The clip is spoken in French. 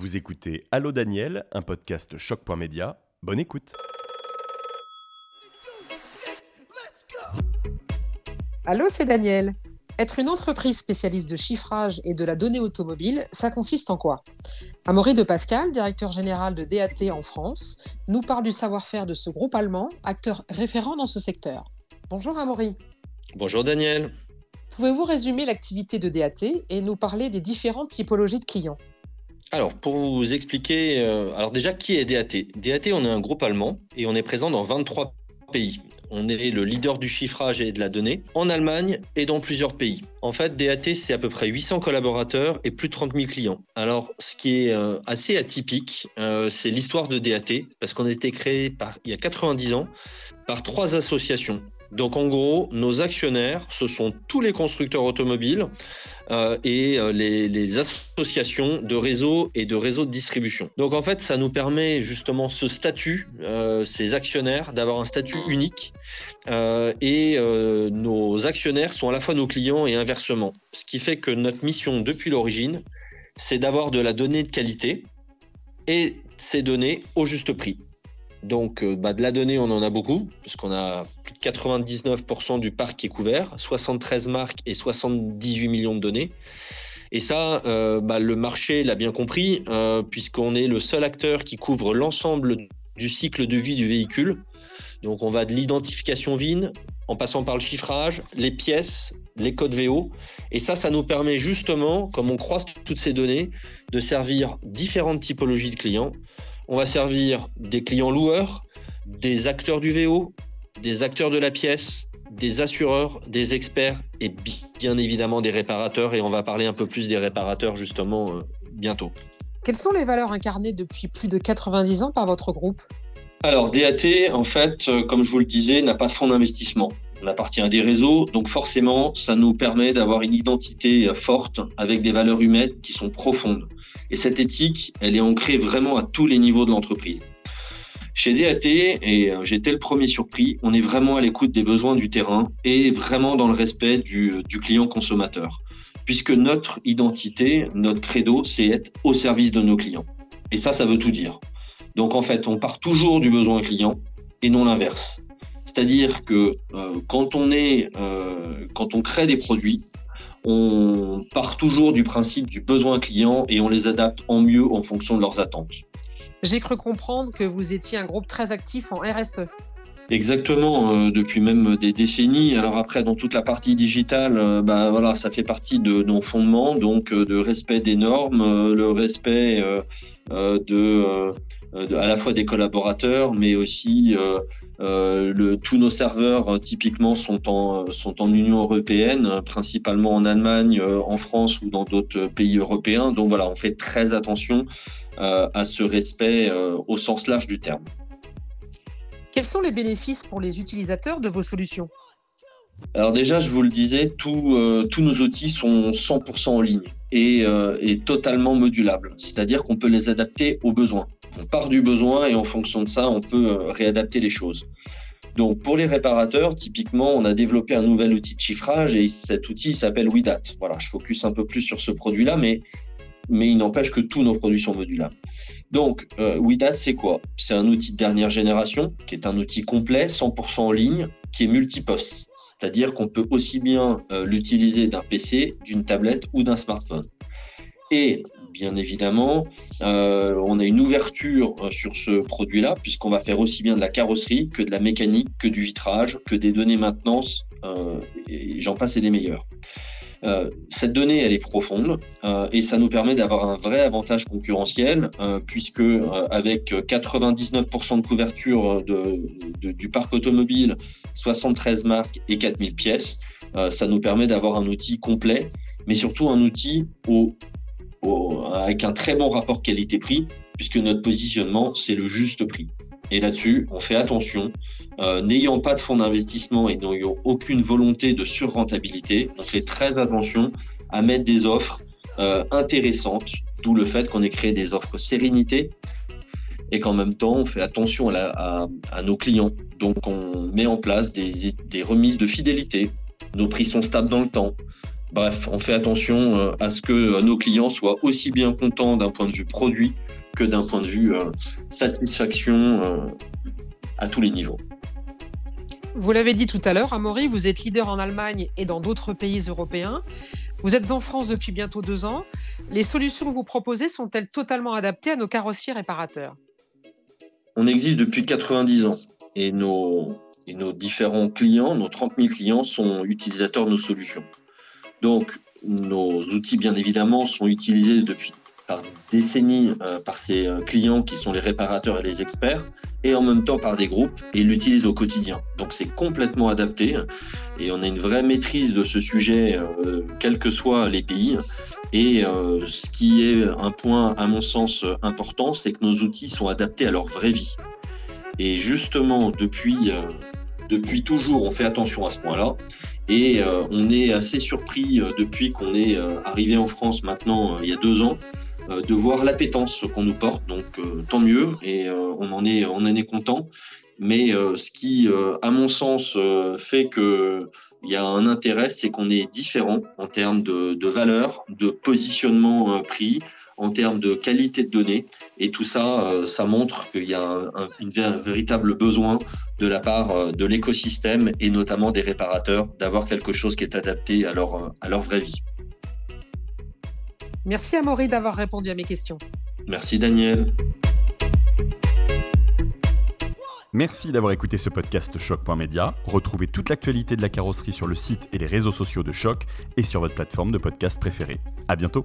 Vous écoutez Allô Daniel, un podcast choc.média. Bonne écoute. Allô, c'est Daniel. Être une entreprise spécialiste de chiffrage et de la donnée automobile, ça consiste en quoi? Amaury de Pascal, directeur général de DAT en France, nous parle du savoir-faire de ce groupe allemand, acteur référent dans ce secteur. Bonjour Amaury. Bonjour Daniel. Pouvez-vous résumer l'activité de DAT et nous parler des différentes typologies de clients? Alors, pour vous expliquer, euh, alors déjà, qui est DAT DAT, on est un groupe allemand et on est présent dans 23 pays. On est le leader du chiffrage et de la donnée en Allemagne et dans plusieurs pays. En fait, DAT, c'est à peu près 800 collaborateurs et plus de 30 000 clients. Alors, ce qui est euh, assez atypique, euh, c'est l'histoire de DAT, parce qu'on a été créé par, il y a 90 ans par trois associations. Donc en gros, nos actionnaires, ce sont tous les constructeurs automobiles euh, et euh, les, associations de réseaux et de réseaux de distribution. Donc en fait, ça nous permet justement ce statut, euh, ces actionnaires, d'avoir un statut unique. et nos actionnaires sont à la fois nos clients et inversement. Ce qui fait que notre mission depuis l'origine, c'est d'avoir de la donnée de qualité et ces données au juste prix. Donc, euh, bah, de la donnée, on en a beaucoup, puisqu'on a plus de 99% du parc qui est couvert, 73 marques et 78 millions de données. Et ça, euh, bah, le marché l'a bien compris, euh, puisqu'on est le seul acteur qui couvre l'ensemble du cycle de vie du véhicule. Donc, on va de l'identification VIN, en passant par le chiffrage, les pièces, les codes VO. Et ça, ça nous permet justement, comme on croise toutes ces données, de servir différentes typologies de clients on va servir des clients loueurs, des acteurs du VO, des acteurs de la pièce, des assureurs, des experts et bien évidemment des réparateurs. Et on va parler un peu plus des réparateurs justement euh, bientôt. Quelles sont les valeurs incarnées depuis plus de 90 ans par votre groupe? Alors DAT, en fait, euh, comme je vous le disais, n'a pas de fonds d'investissement. On appartient à des réseaux, donc forcément, ça nous permet d'avoir une identité euh, forte avec des valeurs humaines qui sont profondes. Et cette éthique, elle est ancrée vraiment à tous les niveaux de l'entreprise. Chez DAT, et euh, j'étais le premier surpris, on est vraiment à l'écoute des besoins du terrain et vraiment dans le respect du, client consommateur. Puisque notre identité, notre credo, c'est être au service de nos clients. Et ça, ça veut tout dire. Donc en fait, on part toujours du besoin client et non l'inverse. C'est-à-dire que euh, quand on est, euh, quand on crée des produits, on part toujours du principe du besoin client et on les adapte en mieux en fonction de leurs attentes. J'ai cru comprendre que vous étiez un groupe très actif en RSE. Exactement, euh, depuis même des décennies. Alors après, dans toute la partie digitale, euh, bah, voilà, ça fait partie de nos fondements, donc euh, de respect des normes, le respect de, à la fois des collaborateurs, mais aussi le, tous nos serveurs typiquement sont en, sont en Union européenne, principalement en Allemagne, en France ou dans d'autres pays européens. Donc voilà, on fait très attention à ce respect au sens large du terme. Quels sont les bénéfices pour les utilisateurs de vos solutions? Alors déjà, je vous le disais, euh, tous nos outils sont 100% en ligne et, euh, et totalement modulables, c'est-à-dire qu'on peut les adapter aux besoins. On part du besoin et en fonction de ça, on peut euh, réadapter les choses. Donc pour les réparateurs, typiquement, on a développé un nouvel outil de chiffrage et cet outil s'appelle WIDAT. Voilà, je focus un peu plus sur ce produit-là, mais, mais il n'empêche que tous nos produits sont modulables. Donc, euh, WIDAT, c'est quoi? C'est un outil de dernière génération qui est un outil complet, 100% en ligne, qui est multiposte. C'est-à-dire qu'on peut aussi bien euh, l'utiliser d'un PC, d'une tablette ou d'un smartphone. Et bien évidemment, euh, on a une ouverture sur ce produit-là, puisqu'on va faire aussi bien de la carrosserie que de la mécanique, que du vitrage, que des données maintenance, et j'en passe et des meilleurs. Euh, cette donnée, elle est profonde euh, et ça nous permet d'avoir un vrai avantage concurrentiel euh, puisque avec 99% de couverture du parc automobile, 73 marques et 4000 pièces, ça nous permet d'avoir un outil complet, mais surtout un outil au, avec un très bon rapport qualité-prix puisque notre positionnement, c'est le juste prix. Et là-dessus, on fait attention. Euh, n'ayant pas de fonds d'investissement et n'ayant aucune volonté de surrentabilité, on fait très attention à mettre des offres euh, intéressantes, d'où le fait qu'on ait créé des offres sérénité et qu'en même temps, on fait attention à, nos clients. Donc, on met en place des, des, remises de fidélité. Nos prix sont stables dans le temps. Bref, on fait attention à ce que nos clients soient aussi bien contents d'un point de vue produit que d'un point de vue satisfaction à tous les niveaux. Vous l'avez dit tout à l'heure, Amaury, vous êtes leader en Allemagne et dans d'autres pays européens. Vous êtes en France depuis bientôt deux ans. Les solutions que vous proposez sont-elles totalement adaptées à nos carrossiers réparateurs? On existe depuis 90 ans et nos, et nos différents clients, nos 30 000 clients, sont utilisateurs de nos solutions. Donc, nos outils, bien évidemment, sont utilisés depuis par décennies euh, par ses euh, clients qui sont les réparateurs et les experts, et en même temps par des groupes, et l'utilisent au quotidien. Donc c'est complètement adapté, et on a une vraie maîtrise de ce sujet, euh, quels que soient les pays. Et ce qui est un point, à mon sens, important, c'est que nos outils sont adaptés à leur vraie vie. Et justement, depuis, depuis toujours, on fait attention à ce point-là. Et on est assez surpris depuis qu'on est arrivé en France maintenant, il y a deux ans, euh, de voir l'appétence qu'on nous porte. Donc euh, tant mieux et euh, on en est on en est content. Mais ce qui, à mon sens, fait que il y a un intérêt, c'est qu'on est différent en termes de, de valeur, de positionnement prix, en termes de qualité de données. Et tout ça, ça montre qu'il y a un, un, véritable besoin de la part de l'écosystème et notamment des réparateurs d'avoir quelque chose qui est adapté à leur, à leur vraie vie. Merci à Maury d'avoir répondu à mes questions. Merci Daniel. Merci d'avoir écouté ce podcast Choc.media. Retrouvez toute l'actualité de la carrosserie sur le site et les réseaux sociaux de Choc et sur votre plateforme de podcast préférée. À bientôt.